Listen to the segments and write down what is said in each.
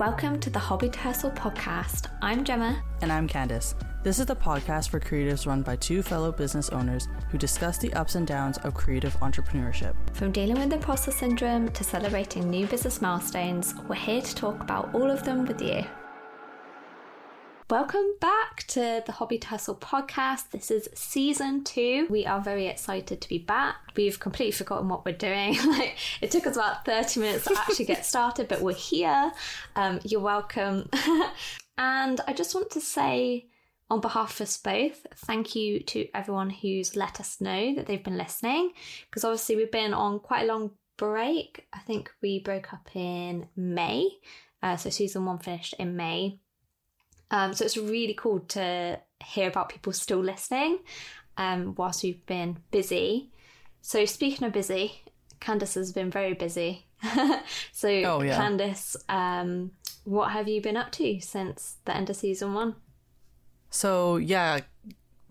Welcome to the Hobby Hustle podcast. I'm Gemma. And I'm Candace. This is the podcast for creatives run by two fellow business owners who discuss the ups and downs of creative entrepreneurship. From dealing with imposter syndrome to celebrating new business milestones, we're here to talk about all of them with you. Welcome back to the Hobby Hustle podcast. This is season two. We are very excited to be back. We've completely forgotten what we're doing. like it took us about 30 minutes to actually get started, but we're here. Um, you're welcome. and I just want to say on behalf of us both, thank you to everyone who's let us know that they've been listening. Because obviously we've been on quite a long break. I think we broke up in May. Uh, so season one finished in May. Um, so it's really cool to hear about people still listening um, whilst we've been busy. So speaking of busy, Candace has been very busy. so oh, yeah. Candace, um, what have you been up to since the end of season one? So yeah,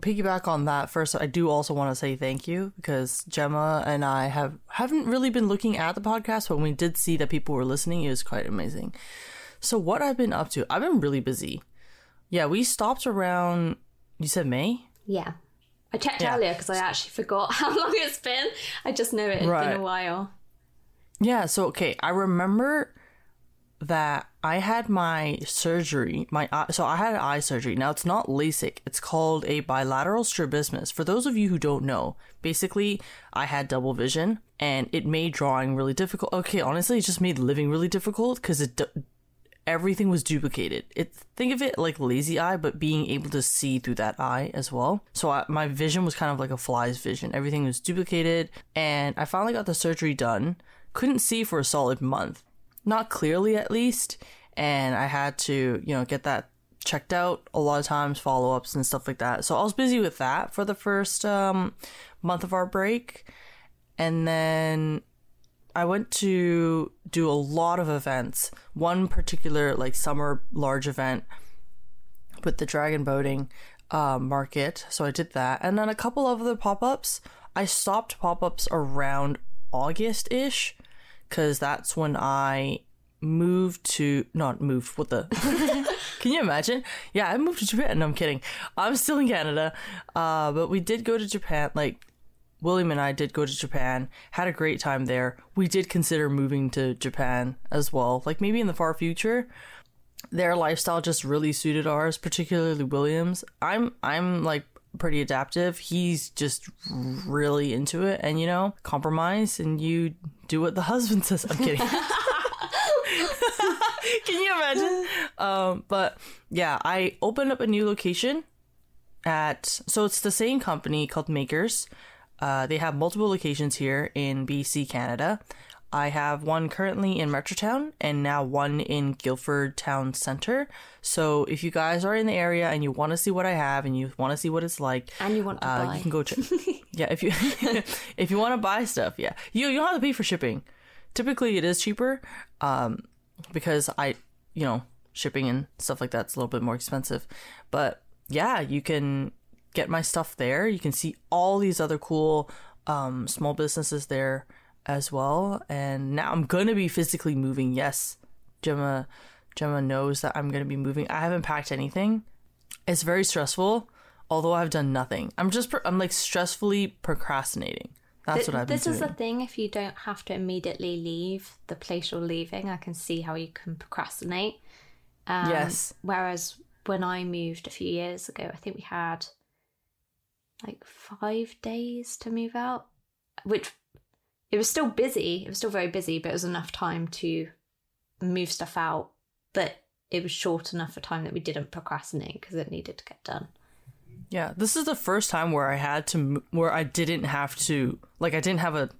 piggyback on that first. I do also want to say thank you because Gemma and I have haven't really been looking at the podcast, but when we did see that people were listening, it was quite amazing. So what I've been up to, I've been really busy. Yeah, we stopped around. You said May. Yeah, I checked yeah. earlier because I actually forgot how long it's been. I just know it had right. been a while. Yeah. So okay, I remember that I had my surgery. My eye, so I had eye surgery. Now it's not LASIK. It's called a bilateral strabismus. For those of you who don't know, basically I had double vision and it made drawing really difficult. Okay, honestly, it just made living really difficult because it everything was duplicated. It think of it like lazy eye, but being able to see through that eye as well. So I, my vision was kind of like a fly's vision. Everything was duplicated, and I finally got the surgery done. Couldn't see for a solid month, not clearly at least, and I had to you know get that checked out a lot of times, follow ups and stuff like that. So I was busy with that for the first um, month of our break, and then I went to do a lot of events. One particular like summer large event with the dragon boating uh, market, so I did that, and then a couple of other pop ups. I stopped pop ups around August ish, because that's when I moved to not moved. What the? Can you imagine? Yeah, I moved to Japan. No, I'm kidding. I'm still in Canada, uh, but we did go to Japan like William and I did go to Japan, had a great time there. We did consider moving to Japan as well, like maybe in the far future. Their lifestyle just really suited ours, particularly William's. I'm I'm like pretty adaptive. He's just really into it and you know, compromise and you do what the husband says. I'm kidding. Can you imagine? Um, but yeah, I opened up a new location at so it's the same company called Makers. Uh, they have multiple locations here in BC, Canada. I have one currently in Metrotown and now one in Guildford Town Center. So if you guys are in the area and you want to see what I have and you want to see what it's like, and you want to uh, buy, you can go. Check. yeah, if you if you want to buy stuff, yeah, you you don't have to pay for shipping. Typically, it is cheaper um, because I, you know, shipping and stuff like that's a little bit more expensive. But yeah, you can get my stuff there. You can see all these other cool um, small businesses there as well. And now I'm gonna be physically moving. Yes, Gemma, Gemma knows that I'm gonna be moving. I haven't packed anything. It's very stressful, although I've done nothing. I'm just I'm like stressfully procrastinating. That's Th- what I've This is the thing. If you don't have to immediately leave the place you're leaving, I can see how you can procrastinate. Um, yes. Whereas when I moved a few years ago, I think we had like five days to move out, which it was still busy. It was still very busy, but it was enough time to move stuff out. But it was short enough for time that we didn't procrastinate because it needed to get done. Yeah, this is the first time where I had to, where I didn't have to, like, I didn't have a,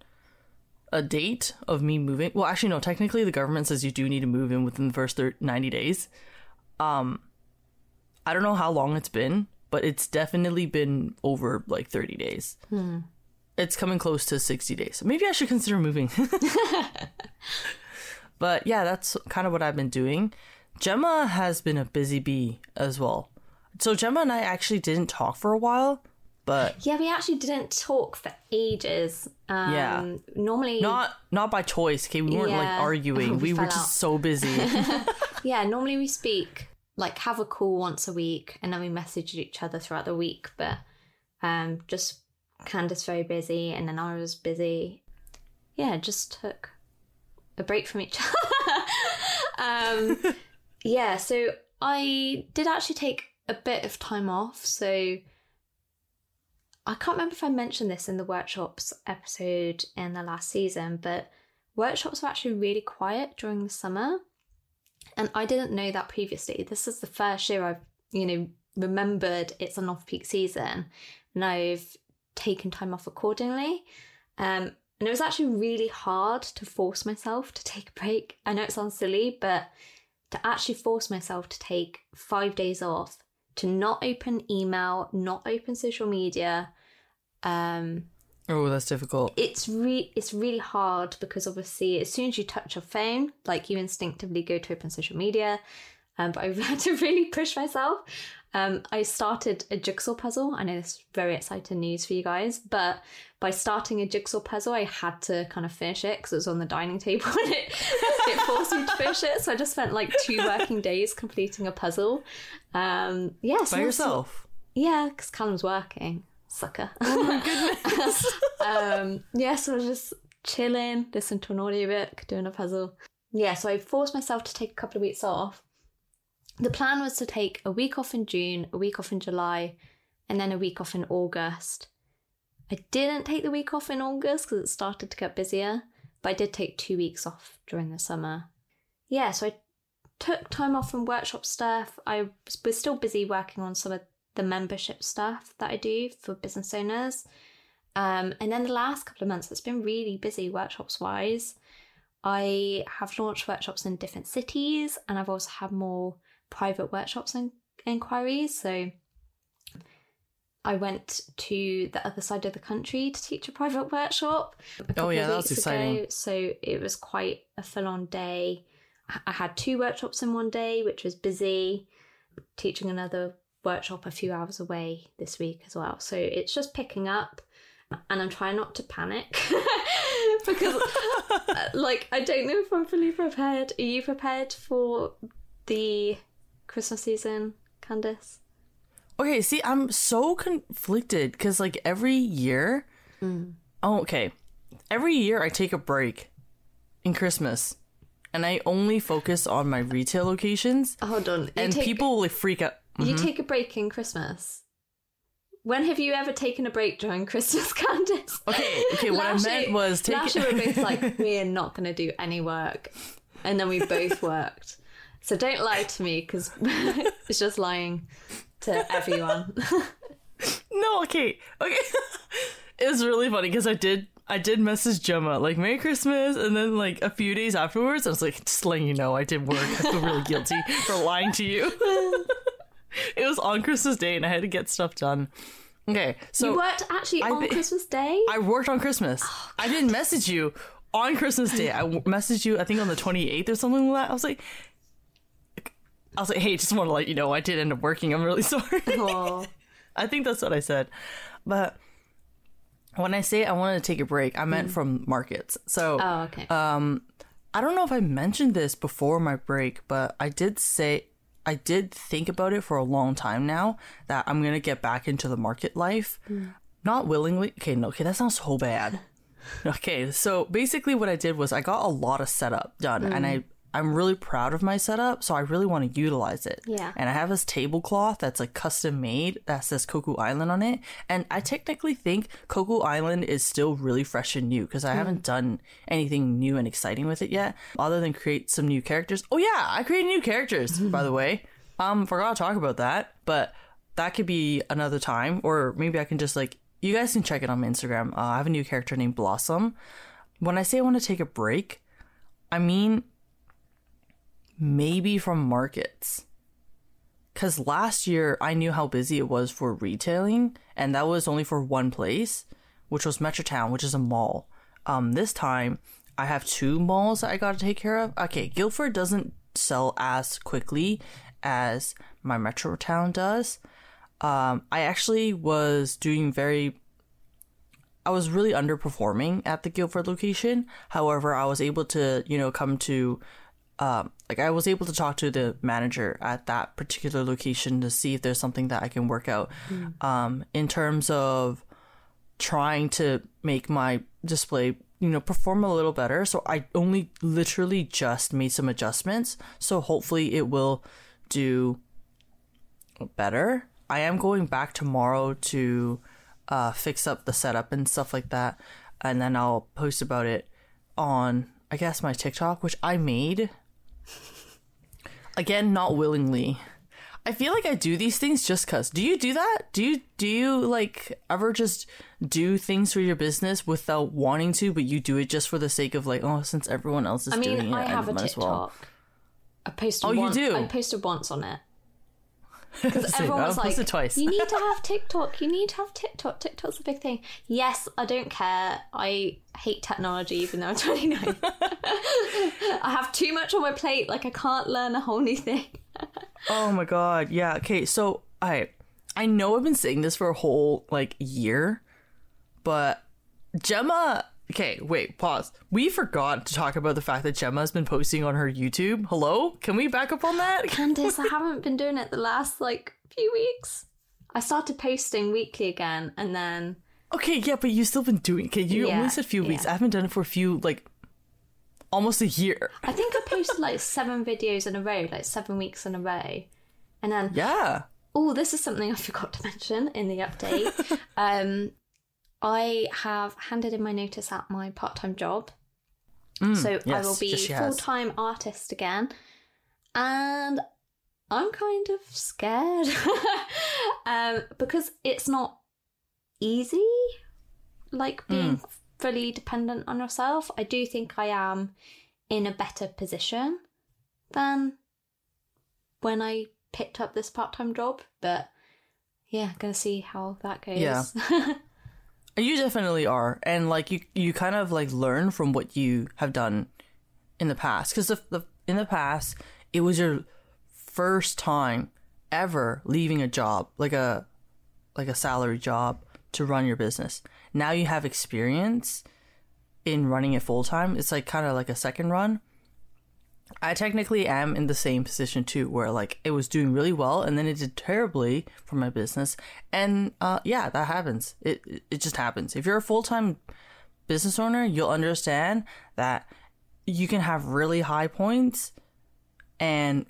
a date of me moving. Well, actually, no. Technically, the government says you do need to move in within the first 30, ninety days. Um, I don't know how long it's been, but it's definitely been over like 30 days. Hmm. It's coming close to 60 days. Maybe I should consider moving. but yeah, that's kind of what I've been doing. Gemma has been a busy bee as well. So Gemma and I actually didn't talk for a while, But Yeah, we actually didn't talk for ages. Um, Yeah. Normally, not not by choice. Okay, we weren't like Yeah. arguing. We we were fell just so busy. yeah, normally we speak like have a call once a week, and then we messaged each other throughout the week. But um, just Candace very busy, and then I was busy. Yeah, just took a break from each other. um, yeah, so I did actually take a bit of time off. So I can't remember if I mentioned this in the workshops episode in the last season, but workshops were actually really quiet during the summer. And I didn't know that previously. This is the first year I've, you know, remembered it's an off peak season and I've taken time off accordingly. Um, and it was actually really hard to force myself to take a break. I know it sounds silly, but to actually force myself to take five days off, to not open email, not open social media, um, oh, that's difficult. it's re- it's really hard because obviously as soon as you touch your phone, like you instinctively go to open social media. Um, but I've had to really push myself. Um, I started a jigsaw puzzle. I know this is very exciting news for you guys, but by starting a jigsaw puzzle, I had to kind of finish it because it was on the dining table and it, it forced me to finish it. So I just spent like two working days completing a puzzle. Um, yeah, By yourself. yeah, because Callum's working. Sucker. Oh my goodness. um, yeah, so I was just chilling, listening to an audiobook, doing a puzzle. Yeah, so I forced myself to take a couple of weeks off. The plan was to take a week off in June, a week off in July, and then a week off in August. I didn't take the week off in August because it started to get busier, but I did take two weeks off during the summer. Yeah, so I took time off from workshop stuff. I was still busy working on some of the membership stuff that I do for business owners. Um, and then the last couple of months, it's been really busy workshops wise. I have launched workshops in different cities, and I've also had more private workshops and inquiries. So I went to the other side of the country to teach a private workshop. a Oh, yeah, weeks exciting. Ago, so it was quite a full on day. I had two workshops in one day, which was busy. Teaching another workshop a few hours away this week as well. So it's just picking up, and I'm trying not to panic because, uh, like, I don't know if I'm fully prepared. Are you prepared for the Christmas season, Candace? Okay, see, I'm so conflicted because like every year, Mm. oh, okay, every year I take a break in Christmas, and I only focus on my retail locations, Hold on. You and take, people will like, freak out. You mm-hmm. take a break in Christmas. When have you ever taken a break during Christmas, Candace? Okay, okay, what I meant was take. Last year we were both like, we are not going to do any work, and then we both worked. So don't lie to me because it's just lying to everyone. No, okay, okay. it was really funny because I did. I did message Gemma like Merry Christmas, and then like a few days afterwards, I was like, just letting you know I did work. I feel really guilty for lying to you. It was on Christmas Day, and I had to get stuff done. Okay, so you worked actually on Christmas Day. I worked on Christmas. Oh, I didn't message you on Christmas Day. I messaged you, I think, on the 28th or something like that. I was like, I was like, hey, just want to let you know I did end up working. I'm really sorry. Oh, I think that's what I said. But when I say I wanted to take a break, I meant mm. from markets. So oh, okay. Um, I don't know if I mentioned this before my break, but I did say I did think about it for a long time now that I'm gonna get back into the market life. Hmm. Not willingly. Okay, no, okay, that sounds so bad. okay, so basically what I did was I got a lot of setup done and I hmm. I'm really proud of my setup, so I really want to utilize it. Yeah. And I have this tablecloth that's like custom made that says Koku Island on it. And I technically think Koku Island is still really fresh and new because I haven't done anything new and exciting with it yet, other than create some new characters. Oh yeah, I created new characters, by the way. Um, forgot to talk about that, but that could be another time, or maybe I can just like you guys can check it on my Instagram. Uh, I have a new character named Blossom. When I say I want to take a break, I mean maybe from markets. Because last year I knew how busy it was for retailing, and that was only for one place, which was Metrotown, which is a mall. Um, this time I have two malls that I got to take care of. Okay, Guildford doesn't sell as quickly as my Metrotown does. um, I actually was doing very I was really underperforming at the Guildford location. However, I was able to, you know, come to, um, like, I was able to talk to the manager at that particular location to see if there's something that I can work out. Mm. Um, in terms of trying to make my display, you know, perform a little better. So I only literally just made some adjustments. So hopefully it will do better. I am going back tomorrow to uh, fix up the setup and stuff like that, and then I'll post about it on I guess my TikTok, which I made. Again, not willingly. I feel like I do these things just cuz. Do you do that? Do you do you like ever just do things for your business without wanting to, but you do it just for the sake of like, oh, since everyone else is I mean, doing I it, have I a might TikTok. as well. I posted Oh, you once, do? I posted once on it. Because everyone was like, twice. you need to have TikTok. You need to have TikTok. TikTok's a big thing. Yes, I don't care. I hate technology, even though I'm 29. I have too much on my plate. Like, I can't learn a whole new thing. Oh my god, yeah. Okay, so I I know I've been saying this for a whole like year, but Gemma Okay, wait, pause. We forgot to talk about the fact that Gemma has been posting on her YouTube. Hello? Can we back up on that? Candace, I haven't been doing it the last like few weeks. I started posting weekly again and then Okay, yeah, but you've still been doing Okay, you Yeah, only said a few weeks. yeah. I haven't done it for a few like almost a year. I think I posted like seven videos in a row, like seven weeks in a row. And then Yeah. Oh, this is something I forgot to mention in the update. um, I have handed in my notice at my part time job. so I Mm, will be yes, she has. full time artist again. And I'm kind of scared um, because it's not easy, like being Mm. Fully dependent on yourself. I do think I am in a better position than when I picked up this part time job, but yeah, gonna see how that goes. Yeah. You definitely are, and like you, you kind of like learn from what you have done in the past. Because the, the in the past, it was your first time ever leaving a job, like a like a salary job, to run your business. Now you have experience in running it full time. It's like kind of like a second run. I technically am in the same position too, where like it was doing really well and then it did terribly for my business. And uh, yeah, that happens. It it- just happens. If you're a full time business owner, you'll understand that you can have really high points and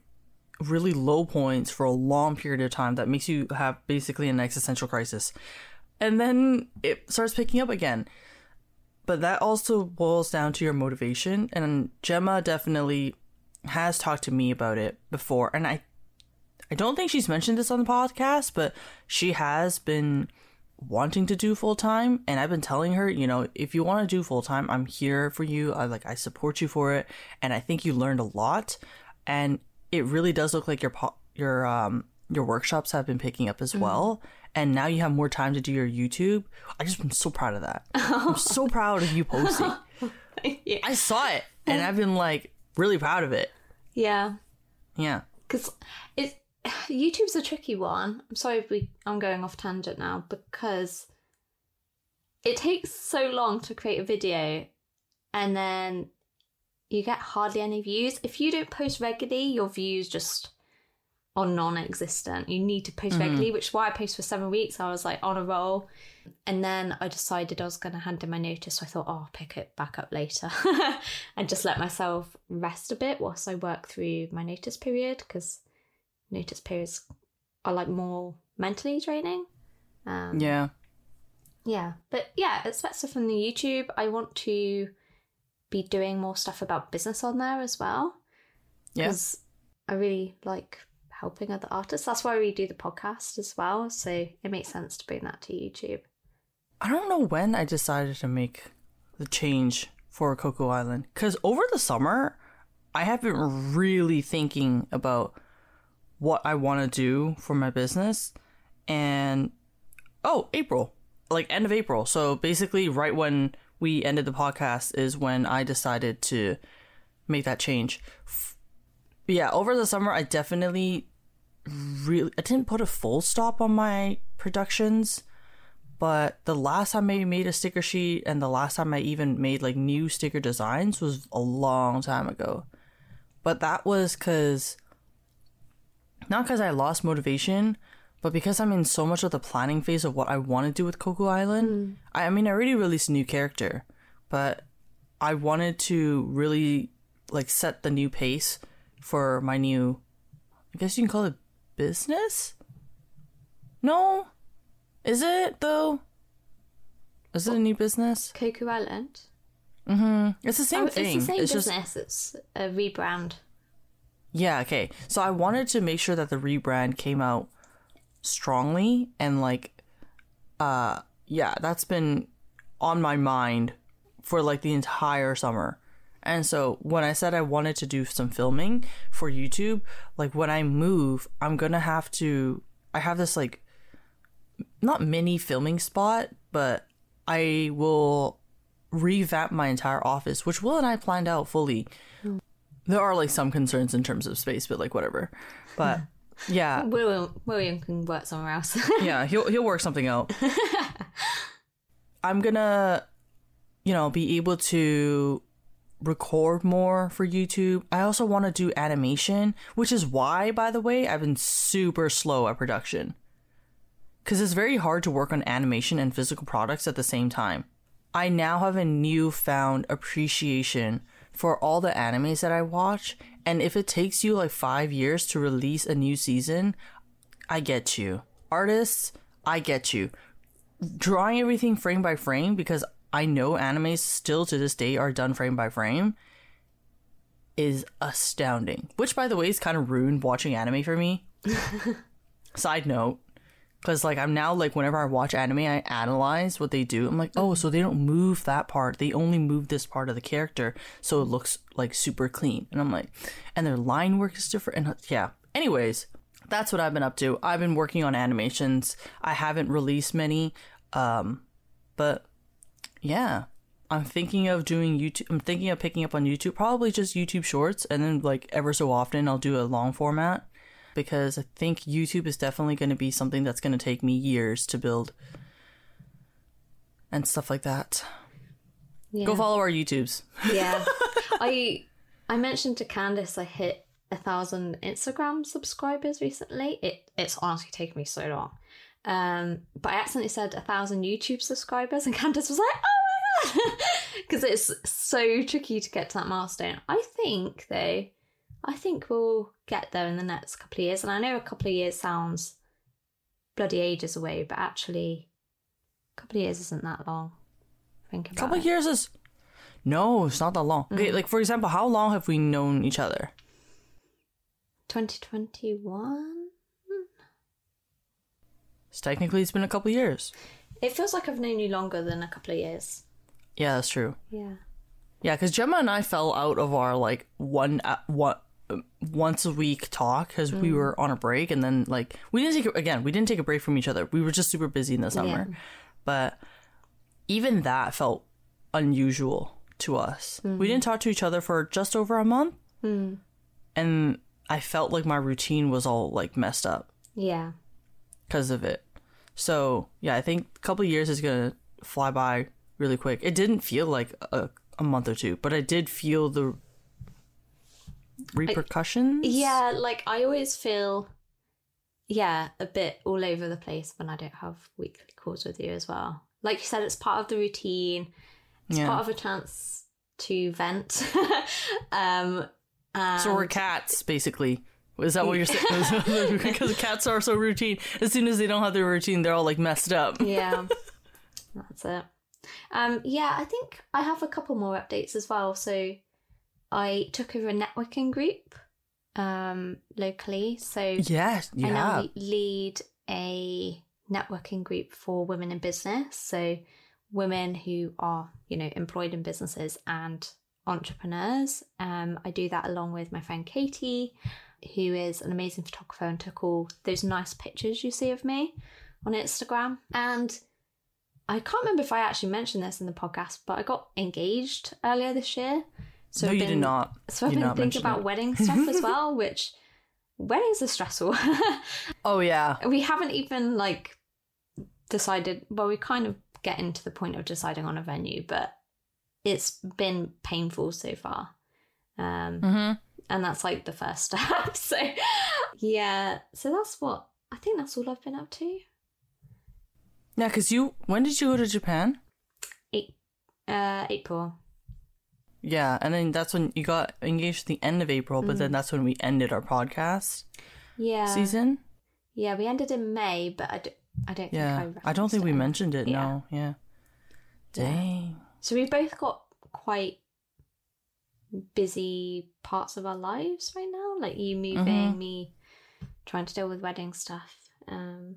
really low points for a long period of time that makes you have basically an existential crisis. And then it starts picking up again. But that also boils down to your motivation. And Gemma definitely has talked to me about it before. And I I don't think she's mentioned this on the podcast, but she has been wanting to do full time and I've been telling her, you know, if you want to do full time, I'm here for you. I like I support you for it and I think you learned a lot and it really does look like your po- your um your workshops have been picking up as well and now you have more time to do your YouTube. I just am so proud of that. I'm so proud of you posting. yeah. I saw it and I've been like really proud of it. yeah. Yeah. because it YouTube's a tricky one. I'm sorry if we I'm going off tangent now because it takes so long to create a video and then you get hardly any views. If you don't post regularly, your views just are non-existent. You need to post regularly, which is why I post for seven weeks. I was like on a roll. And then I decided I was going to hand in my notice. So I thought, oh, I'll pick it back up later and just let myself rest a bit whilst I work through my notice period because notice periods are like more mentally draining. Um, Yeah. yeah, but yeah, especially from the YouTube, I want to be doing more stuff about business on there as well Yeah. because I really like helping other artists. That's why we do the podcast as well. So it makes sense to bring that to YouTube. I don't know when I decided to make the change for Coco Island because over the summer, I have been really thinking about what I want to do for my business. And oh, April, like end of April. So basically, right when we ended the podcast is when I decided to make that change. Yeah, over the summer, I definitely really I didn't put a full stop on my productions, but the last time I made a sticker sheet and the last time I even made like new sticker designs was a long time ago. But that was cuz not cuz I lost motivation, but because I'm in so much of the planning phase of what I want to do with Coco Island. Hmm. I, I mean, I already released a new character, but I wanted to really like set the new pace for my new I guess you can call it business? No? Is it though? Is it a new business? Coco Island. It's the same Oh, thing. It's the same just business. It's a rebrand. Yeah, okay. So I wanted to make sure that the rebrand came out strongly and like uh yeah, that's been on my mind for like the entire summer. And so when I said I wanted to do some filming for YouTube, like when I move, I'm going to have to I have this like not mini filming spot, but I will revamp my entire office, which Will and I planned out fully. There are like some concerns in terms of space, but like whatever. But yeah, William, William can work somewhere else. yeah, he'll he'll work something out. I'm gonna, you know, be able to record more for YouTube. I also want to do animation, which is why, by the way, I've been super slow at production. Because it's very hard to work on animation and physical products at the same time. I now have a newfound appreciation for all the animes that I watch, and if it takes you like five years to release a new season, I get you. Artists, I get you. Drawing everything frame by frame because I know animes still to this day are done frame by frame is astounding. Which, by the way, is kind of ruined watching anime for me. Side note. Because, like, I'm now, like, whenever I watch anime, I analyze what they do. I'm like, oh, so they don't move that part. They only move this part of the character. So it looks, like, super clean. And I'm like, and their line work is different. And yeah. Anyways, that's what I've been up to. I've been working on animations. I haven't released many. Um, but yeah, I'm thinking of doing YouTube. I'm thinking of picking up on YouTube, probably just YouTube Shorts, and then like ever so often I'll do a long format because I think YouTube is definitely going to be something that's going to take me years to build and stuff like that. yeah. Go follow our YouTubes. yeah. I I mentioned to Candace I hit a thousand Instagram subscribers recently. It it's honestly taken me so long. Um, but I accidentally said a thousand YouTube subscribers, and Candace was like, "Oh my god!" Because it's so tricky to get to that milestone. I think though, I think we'll get there in the next couple of years. And I know a couple of years sounds bloody ages away, but actually, a couple of years isn't that long. Think about couple it. years is no, it's not that long. Okay, like for example, how long have we known each other? 2021. Technically, it's been a couple years. It feels like I've known you longer than a couple of years. Yeah, that's true. Yeah. Yeah, because Gemma and I fell out of our like one uh, one once a week talk because we mm. were on a break, and then like we didn't take again we didn't take a break from each other. We were just super busy in the summer, but even that felt unusual to us. We mm. didn't talk to each other for just over a month, mm. and I felt like my routine was all like messed up Yeah. Because of it. So yeah, I think a couple of years is gonna fly by really quick. It didn't feel like a, a month or two, but I did feel the repercussions. Yeah, like I always feel, yeah, a bit all over the place when I don't have weekly calls with you as well. Like you said, it's part of the routine. It's Yeah. part of a chance to vent. um, So we're cats, basically. Is that what you're saying? because cats are so routine. As soon as they don't have their routine, they're all like messed up. yeah, that's it. Um, yeah, I think I have a couple more updates as well. So I took over a networking group um, locally. So Yes, you I now lead a networking group for women in business. So women who are, you know, employed in businesses and entrepreneurs. Um, I do that along with my friend Katie, who is an amazing photographer and took all those nice pictures you see of me on Instagram. And I can't remember if I actually mentioned this in the podcast, but I got engaged earlier this year. So no, I've you did been- not. so I've You been thinking about it. wedding stuff as well, which weddings are stressful. Oh yeah. we haven't even like decided well we kind of getting to the point of deciding on a venue but it's been painful so far um Mm-hmm. And that's like the first step so yeah so that's what i think that's all i've been up to Yeah, because you when did you go to Japan? eight uh april Yeah, and then that's when you got engaged at the end of April, but then that's when we ended our podcast yeah season. yeah we ended in may but i don't i don't Yeah, think I, don't think we it. mentioned it. Yeah. No, yeah. Dang. so we've both got quite busy parts of our lives right now like you moving me trying to deal with wedding stuff um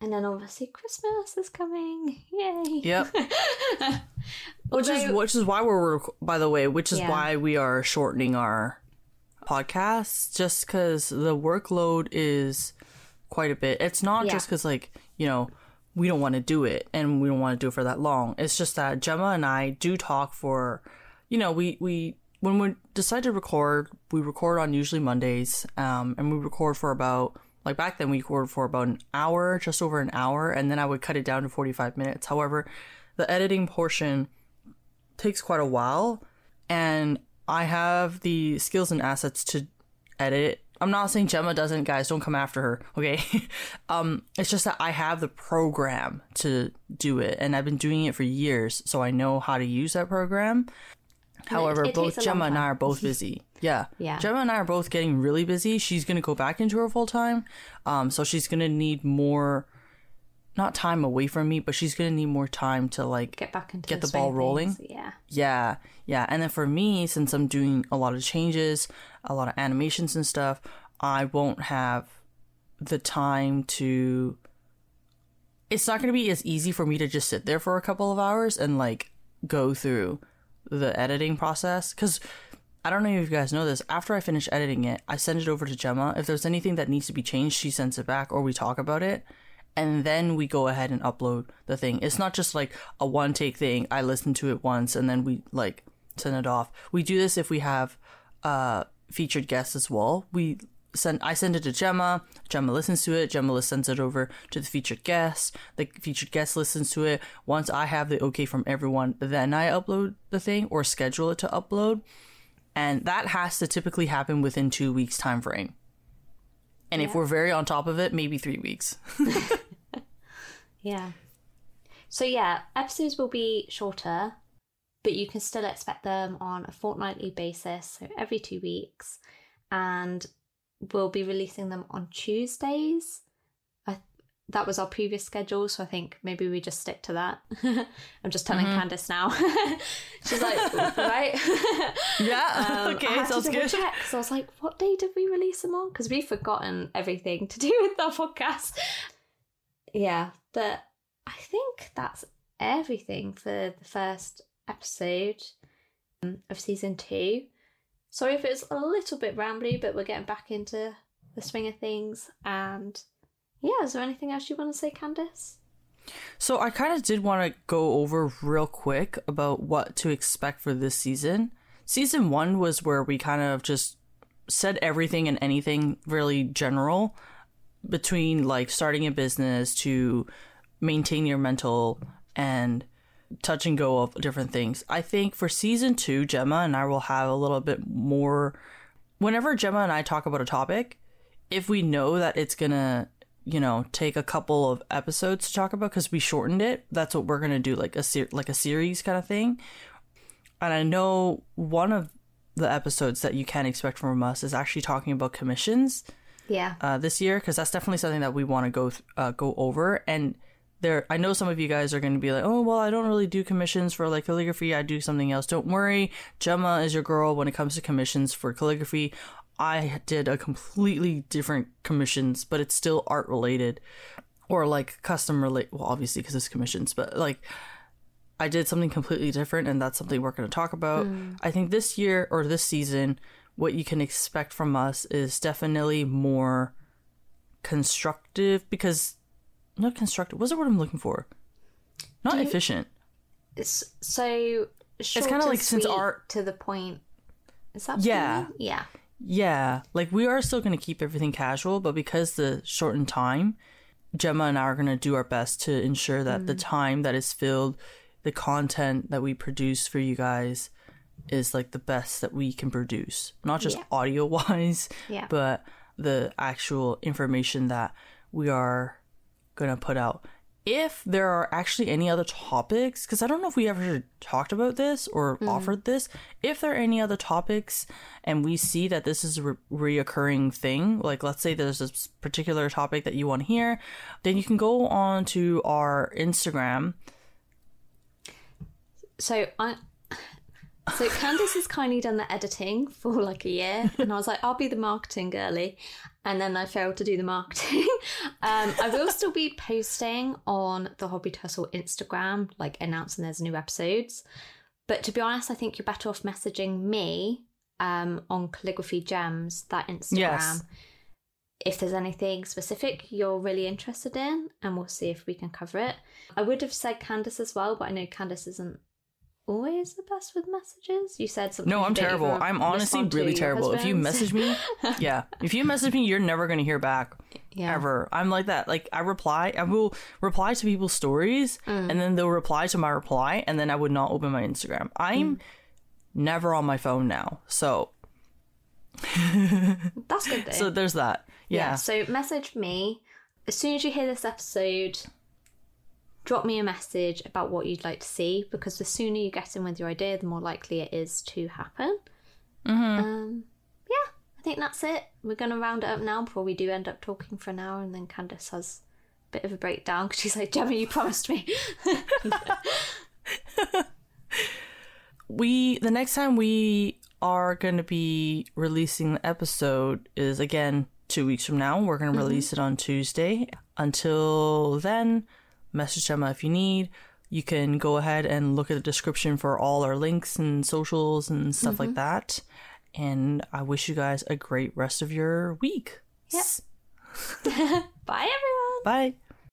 and then obviously christmas is coming yay Yep. Which is which is why we're by the way, which is Yeah. why we are shortening our podcast, just because the workload is quite a bit. It's not Yeah. just because like you know we don't want to do it and we don't want to do it for that long. It's just that Gemma and I do talk for, you know, we we when we decide to record, we record on usually Mondays, um, and we record for about like back then we recorded for about an hour, just over an hour, and then I would cut it down to forty five minutes. However, the editing portion takes quite a while and I have the skills and assets to edit. I'm not saying Gemma doesn't, guys, don't come after her, okay? um it's just that I have the program to do it and I've been doing it for years, so I know how to use that program. However, it both takes a long Gemma and I are both busy. Yeah. Yeah. Gemma and I are both getting really busy. She's going to go back into her full time. Um so she's going to need more not time away from me, but she's going to need more time to like get back into Get the swing ball rolling? things, yeah yeah, yeah. And then for me, since I'm doing a lot of changes, a lot of animations and stuff, I won't have the time to. It's not going to be as easy for me to just sit there for a couple of hours and like go through the editing process. Because I don't know if you guys know this. After I finish editing it, I send it over to Gemma. If there's anything that needs to be changed, she sends it back or we talk about it and then we go ahead and upload the thing. It's not just like a one take thing. I listen to it once and then we like send it off. We do this if we have uh featured guests as well. We send I send it to Gemma, Gemma listens to it, Gemma sends it over to the featured guest, the featured guest listens to it. Once I have the okay from everyone, then I upload the thing or schedule it to upload. And that has to typically happen within 2 weeks time frame. And if we're very on top of it, maybe 3 weeks. Yeah. So yeah, episodes will be shorter, but you can still expect them on a fortnightly basis, so every two weeks, and we'll be releasing them on Tuesdays. I, that was our previous schedule, so I think maybe we just stick to that. I'm just telling Candace now. She's like, right? Yeah. Um, I okay, sounds good. check, so I was like, what day did we release them on? Because we've forgotten everything to do with our podcast. Yeah, but I think that's everything for the first episode um, of season two. Sorry if it's a little bit rambly, but we're getting back into the swing of things. And yeah, is there anything else you want to say, Candace? So I kind of did want to go over real quick about what to expect for this season. Season one was where we kind of just said everything and anything really general between like starting a business to maintain your mental and touch and go of different things. I think for season two, Gemma and I will have a little bit more. Whenever Gemma and I talk about a topic, if we know that it's gonna, you know, take a couple of episodes to talk about because we shortened it, that's what we're gonna do, like a ser- like a series kind of thing. And I know one of the episodes that you can expect from us is actually talking about commissions Yeah. uh, this year because that's definitely something that we want to go th- uh, go over. And there, I know some of you guys are going to be like, "Oh, well, I don't really do commissions for like calligraphy. I do something else." Don't worry, Gemma is your girl when it comes to commissions for calligraphy. I did a completely different commissions, but it's still art related or like custom relate. Well, obviously because it's commissions, but like I did something completely different, and that's something we're going to talk about. Mm. I think this year or this season, what you can expect from us is definitely more constructive because not constructive. What's the word I'm looking for? Not you- efficient. It's so short kinda like since art to the point. Is that Yeah. mean? Yeah. Yeah, like we are still going to keep everything casual, but because the shortened time, Gemma and I are going to do our best to ensure that the mm. time that is filled, the content that we produce for you guys is like the best that we can produce. Not just Yeah. audio wise, Yeah. but the actual information that we are going to put out. If there are actually any other topics, because I don't know if we ever talked about this or mm. offered this, if there are any other topics and we see that this is a re- reoccurring thing, like let's say there's this particular topic that you want to hear, then you can go on to our Instagram. So I. So Candace has kindly done the editing for like a year, and I was like, I'll be the marketing girly, and then I failed to do the marketing. um, I will still be posting on the Hobby Hustle Instagram, like announcing there's new episodes. But to be honest, I think you're better off messaging me um, on Calligraphy Gems, that Instagram, Yes. if there's anything specific you're really interested in, and we'll see if we can cover it. I would have said Candace as well, but I know Candace isn't always the best with messages. You said something. No, I'm terrible. I'm honestly really terrible. If you message me, yeah, if you message me, you're never going to hear back yeah. ever. I'm like that. Like I reply, I will reply to people's stories, Mm. and then they'll reply to my reply, and then I would not open my Instagram. I'm Mm. never on my phone now, so that's good though. so there's that. yeah. Yeah, So message me as soon as you hear this episode. Drop me a message about what you'd like to see because the sooner you get in with your idea, the more likely it is to happen. Mm-hmm. Um, yeah, I think that's it. We're going to round it up now before we do end up talking for an hour, and then Candace has a bit of a breakdown because she's like, "Gemma, you promised me." we the next time we are going to be releasing the episode is again two weeks from now. We're going to release it on Tuesday. Until then, message Gemma if you need. You can go ahead and look at the description for all our links and socials and stuff like mm-hmm. that. And I wish you guys a great rest of your week. Yes. Bye, everyone. Bye.